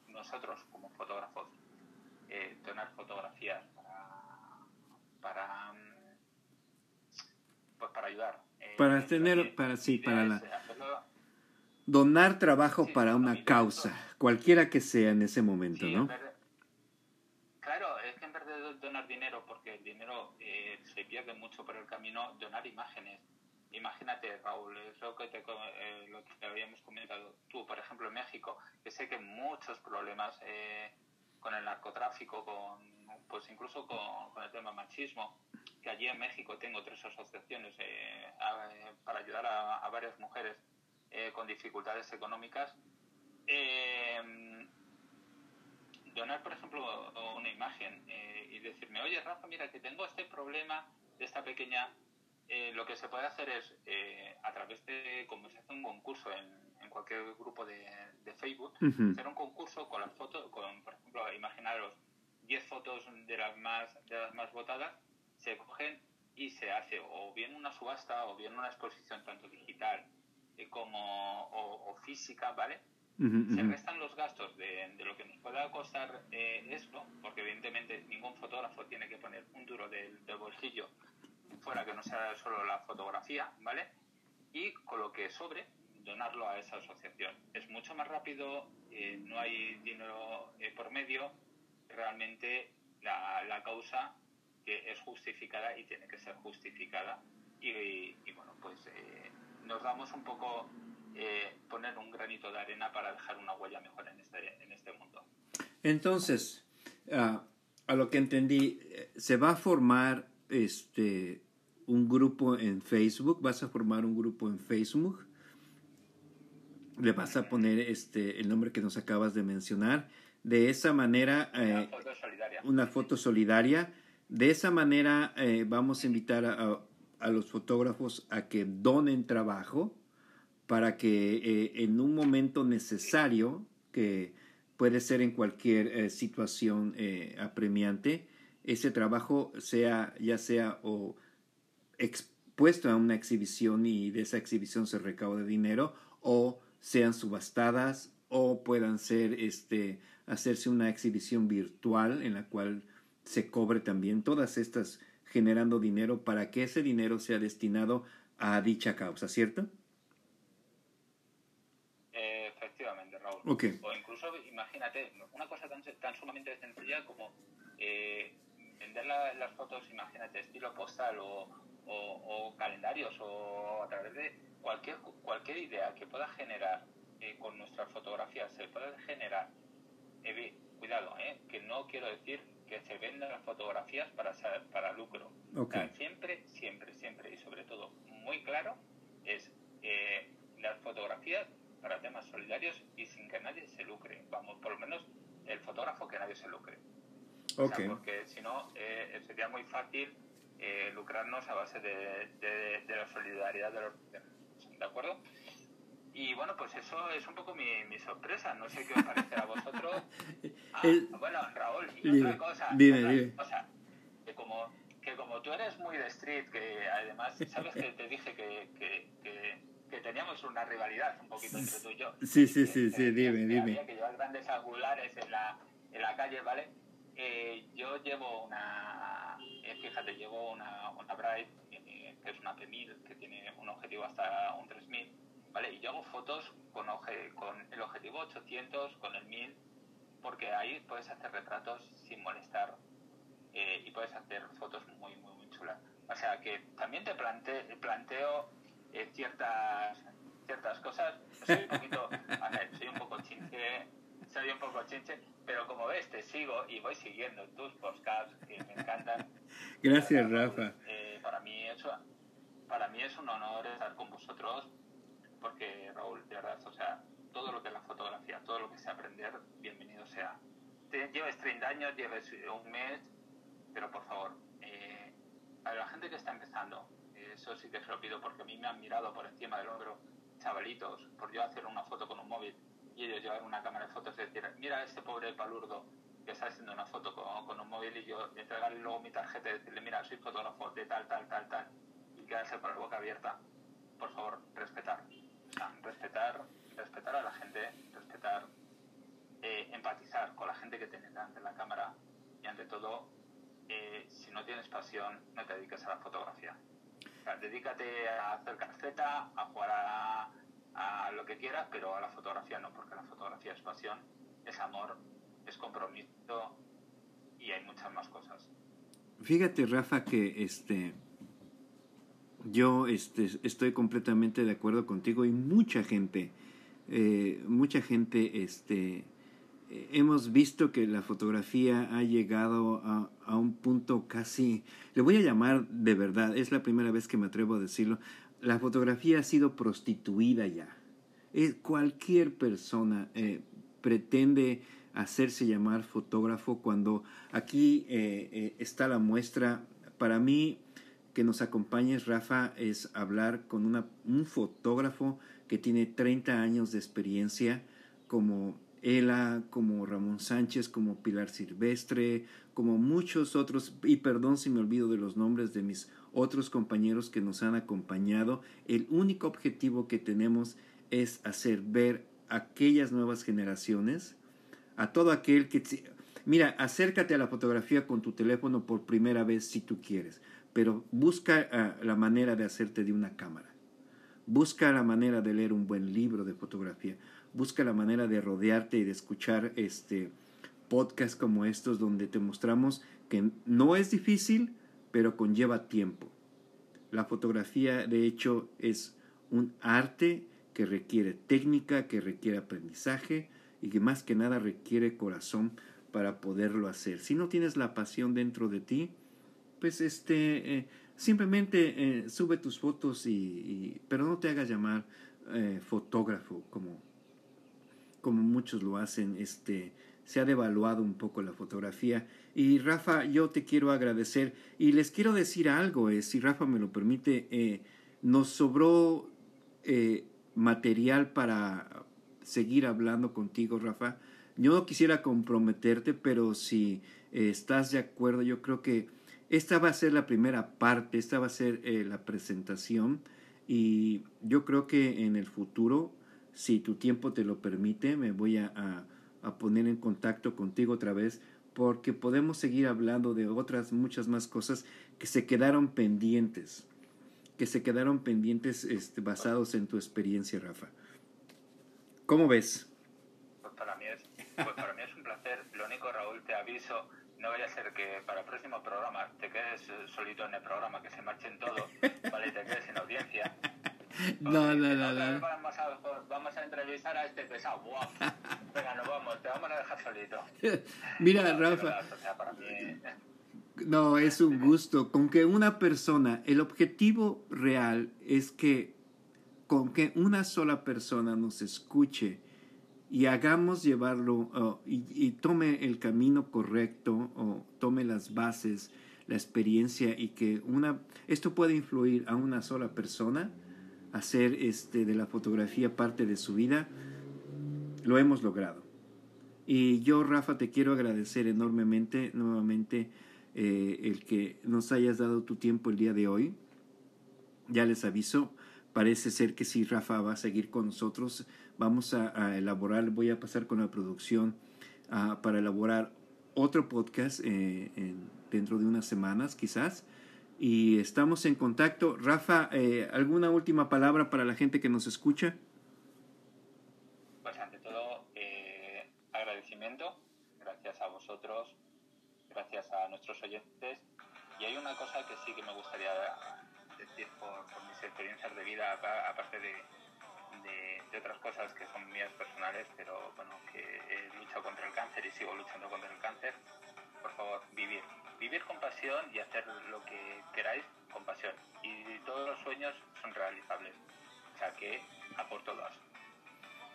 nosotros como fotógrafos eh, donar fotografías para, para pues para ayudar. Eh, para tener, para sí, para la... Hacerlo, donar trabajo sí, para una causa, cualquiera que sea en ese momento, sí, ¿no? Claro, es que en vez de donar dinero, porque el dinero eh, se pierde mucho por el camino, donar imágenes. Imagínate, Raúl, es lo que, te, eh, lo que te habíamos comentado tú, por ejemplo, en México, que sé que muchos problemas eh, con el narcotráfico, con, pues incluso con, el tema machismo, que allí en México tengo tres asociaciones eh, para ayudar a, varias mujeres eh, con dificultades económicas. Eh, donar, por ejemplo, una imagen eh, y decirme, oye, Rafa, mira que tengo este problema de esta pequeña... Eh, lo que se puede hacer es, a través de, como se hace un concurso en cualquier grupo de, de Facebook, uh -huh. hacer un concurso con las fotos, con, por ejemplo, imaginaros 10 fotos de las más de las más votadas, se cogen y se hace o bien una subasta o bien una exposición tanto digital eh, como o, o, física, ¿vale? Uh -huh. Se restan los gastos de, de, lo que nos pueda costar eh, esto, porque evidentemente ningún fotógrafo tiene que poner un duro del, del bolsillo fuera que no sea solo la fotografía, ¿vale? Y con lo que sobre, donarlo a esa asociación. Es mucho más rápido, eh, no hay dinero eh, por medio, realmente la, la, causa que es justificada y tiene que ser justificada. Y, bueno, pues eh, nos damos un poco poner un granito de arena para dejar una huella mejor en este, en este mundo. Entonces, uh, a lo que entendí, se va a formar este un grupo en Facebook, vas a formar un grupo en Facebook, le vas a poner este el nombre que nos acabas de mencionar, de esa manera eh, una, foto solidaria. una foto solidaria, de esa manera eh, vamos a invitar a, a, los fotógrafos a que donen trabajo para que eh, en un momento necesario, que puede ser en cualquier eh, situación eh, apremiante, ese trabajo sea ya sea o expuesto a una exhibición y de esa exhibición se recaude dinero o sean subastadas o puedan ser este hacerse una exhibición virtual en la cual se cobre también todas estas generando dinero para que ese dinero sea destinado a dicha causa, ¿cierto? Eh, efectivamente, Raúl. Okay. O incluso, imagínate, una cosa tan, tan sumamente sencilla como eh, vender la, las fotos, imagínate, estilo postal o, o, o, calendarios o a través de, cualquier, cualquier idea que pueda generar eh, con nuestras fotografías, se pueda generar, eh, cuidado, eh, que no quiero decir que se vendan las fotografías para, para lucro. siempre, siempre, siempre, y sobre todo muy claro, es las fotografías para temas solidarios y sin que nadie se lucre. Vamos, por lo menos el fotógrafo que nadie se lucre. Porque si no, sería muy fácil lucrarnos a base de, de la solidaridad de los ¿de acuerdo? Y bueno, pues eso es un poco mi, mi sorpresa. No sé qué os parece a vosotros. (laughs) Ah, bueno, Raúl, y otra cosa. Dime, que como, que como tú eres muy de street, que además, ¿sabes que te dije que, que, que, teníamos una rivalidad un poquito entre tú y yo? Sí, sí, sí, sí, dime, dime. Había que llevar grandes angulares en la, en la calle, ¿vale? Eh, yo llevo una, eh, fíjate, llevo una, una Bright, eh, que es una P1000, que tiene un objetivo hasta un 3000 ¿vale? Y yo hago fotos con, con el objetivo 800, con el 1000, porque ahí puedes hacer retratos sin molestar eh, y puedes hacer fotos muy, muy, muy chulas. O sea que también te planteo eh, ciertas ciertas cosas. Soy un poquito, soy un poco chinche, soy un poco chinche, pero como ves, te sigo y voy siguiendo tus podcasts que me encantan. (laughs) Gracias, Rafa. Eh, para, mí eso, para mí es un honor estar con vosotros porque Raúl, de verdad, o sea, todo lo que es la fotografía, todo lo que sea aprender, bienvenido sea. Te, lleves 30 años, lleves un mes, pero por favor, eh, a la gente que está empezando, eso sí que se lo pido porque a mí me han mirado por encima del hombro chavalitos por yo hacer una foto con un móvil y ellos llevar una cámara de fotos y decir, mira ese pobre palurdo que está haciendo una foto con, un móvil y yo entregarle luego mi tarjeta y decirle, mira, soy fotógrafo de tal, tal, tal, tal, y quedarse con la boca abierta. Por favor, respetar respetar, respetar a la gente, respetar, eh, empatizar con la gente que tiene delante de la cámara y ante todo, eh, si no tienes pasión, no te dediques a la fotografía. dedícate a hacer carceta, a jugar a, a que quieras, pero a la fotografía no, porque la fotografía es pasión, es amor, es compromiso y hay muchas más cosas. Fíjate, Rafa, que este yo este, estoy completamente de acuerdo contigo y mucha gente, eh, mucha gente, este, hemos visto que la fotografía ha llegado a, a, un punto casi, le voy a llamar de verdad, es la primera vez que me atrevo a decirlo, la fotografía ha sido prostituida ya. Cualquier persona eh, pretende hacerse llamar fotógrafo cuando aquí está la muestra. Para mí, que nos acompañes, Rafa, es hablar con una, un fotógrafo que tiene 30 años de experiencia, como Ela, como Ramón Sánchez, como Pilar Silvestre, como muchos otros, y perdón si me olvido de los nombres de mis otros compañeros que nos han acompañado. El único objetivo que tenemos es hacer ver a aquellas nuevas generaciones, a todo aquel que... Mira, acércate a la fotografía con tu teléfono por primera vez si tú quieres pero busca ah, la manera de hacerte de una cámara. Busca la manera de leer un buen libro de fotografía. Busca la manera de rodearte y de escuchar este podcasts como estos donde te mostramos que no es difícil, pero conlleva tiempo. La fotografía, de hecho, es un arte que requiere técnica, que requiere aprendizaje y que más que nada requiere corazón para poderlo hacer. Si no tienes la pasión dentro de ti, pues este, eh, simplemente eh, sube tus fotos y, pero no te hagas llamar eh, fotógrafo como, como muchos lo hacen, este, se ha devaluado un poco la fotografía. Y Rafa, yo te quiero agradecer y les quiero decir algo, si Rafa me lo permite, nos sobró material para seguir hablando contigo, Rafa. Yo no quisiera comprometerte, pero si estás de acuerdo, yo creo que esta va a ser la primera parte, esta va a ser eh, la presentación y yo creo que en el futuro, si tu tiempo te lo permite, me voy a, a, poner en contacto contigo otra vez porque podemos seguir hablando de otras muchas más cosas que se quedaron pendientes, que se quedaron pendientes este, basados en tu experiencia, Rafa. ¿Cómo ves? Pues para mí es, pues para mí es un placer. Lo único, Raúl, te aviso no vaya a ser que para el próximo programa te quedes solito en el programa, que se marchen todos, ¿vale? Y te quedes sin audiencia. (laughs) no, no, no, no. Vamos a, vamos a entrevistar a este pesado. Wow. (laughs) Venga, nos vamos, te vamos a dejar solito. Mira, Rafa. No, es un gusto. Con que una persona, el objetivo real es que con que una sola persona nos escuche y hagamos llevarlo y, y, tome el camino correcto o tome las bases, la experiencia y que una esto puede influir a una sola persona hacer este de la fotografía parte de su vida lo hemos logrado y yo Rafa te quiero agradecer enormemente nuevamente eh, el que nos hayas dado tu tiempo el día de hoy ya les aviso parece ser que si Rafa va a seguir con nosotros vamos a, elaborar, voy a pasar con la producción uh, para elaborar otro podcast eh, en, dentro de unas semanas quizás. Y estamos en contacto. Rafa, eh, ¿alguna última palabra para la gente que nos escucha? Pues ante todo, agradecimiento. Gracias a vosotros, gracias a nuestros oyentes. Y hay una cosa que sí que me gustaría decir por, por mis experiencias de vida, aparte de, de, otras cosas que son mías personales, pero bueno, que he luchado contra el cáncer y sigo luchando contra el cáncer, por favor, vivir. Vivir con pasión y hacer lo que queráis con pasión. Y todos los sueños son realizables. O sea que a por todas.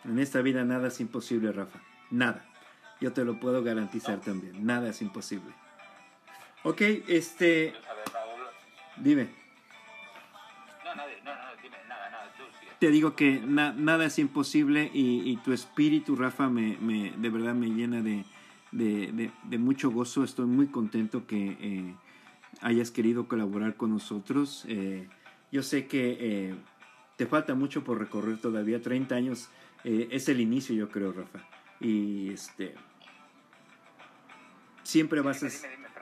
En esta vida nada es imposible, Rafa. Nada. Yo te lo puedo garantizar también. Nada es imposible. Ok, este... Dime. No, no, no, dime, nada, nada, tú te digo que nada es imposible y, tu espíritu, Rafa, me, me, de verdad me llena de, de, de, mucho gozo. Estoy muy contento que eh, hayas querido colaborar con nosotros. Eh, yo sé que eh, te falta mucho por recorrer todavía. 30 años es el inicio, yo creo, Rafa. Y este siempre vas a...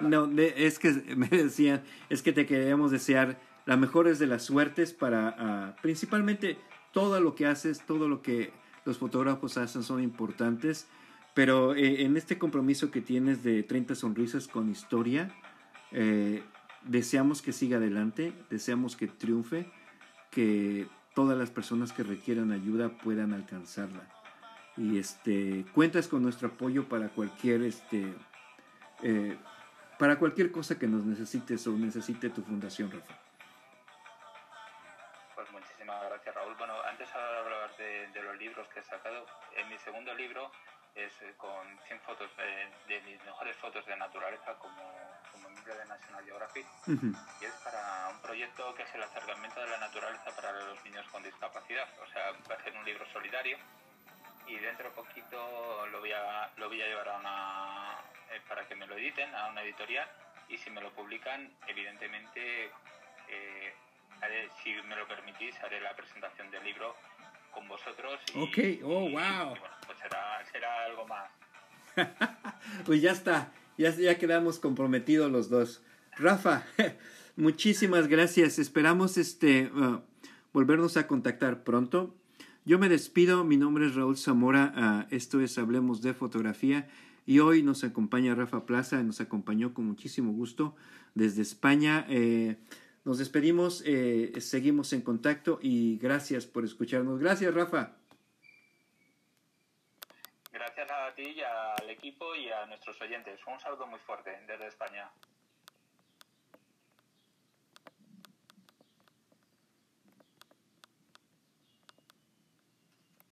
No, es que (laughs) me decían, es que te queríamos desear la mejores de las suertes para ah, principalmente todo lo que haces, todo lo que los fotógrafos hacen son importantes, pero eh, en este compromiso que tienes de 30 sonrisas con historia, eh, deseamos que siga adelante, deseamos que triunfe, que todas las personas que requieran ayuda puedan alcanzarla. Y este, cuentas con nuestro apoyo para cualquier, este, eh, para cualquier cosa que nos necesites o necesite tu fundación, Rafa. de, los libros que he sacado. En mi segundo libro es eh, con 100 fotos de, mis mejores fotos de naturaleza como, como miembro de National Geographic. Y es para un proyecto que es el acercamiento de la naturaleza para los niños con discapacidad. O sea, va a ser un libro solidario y dentro de poquito lo voy a, lo voy a llevar a una, eh, para que me lo editen a una editorial y si me lo publican, evidentemente, eh, si me lo permitís, haré la presentación del libro con vosotros. Y, ok, oh, wow. pues será, será algo más. (laughs) pues ya está, ya, ya quedamos comprometidos los dos. Rafa, (laughs) muchísimas gracias. Esperamos este uh, volvernos a contactar pronto. Yo me despido, mi nombre es Raúl Zamora, uh, esto es Hablemos de Fotografía y hoy nos acompaña Rafa Plaza, nos acompañó con muchísimo gusto desde España. Eh, nos despedimos, eh, seguimos en contacto y gracias por escucharnos. Gracias, Rafa. Gracias a ti y al equipo y a nuestros oyentes. Un saludo muy fuerte desde España.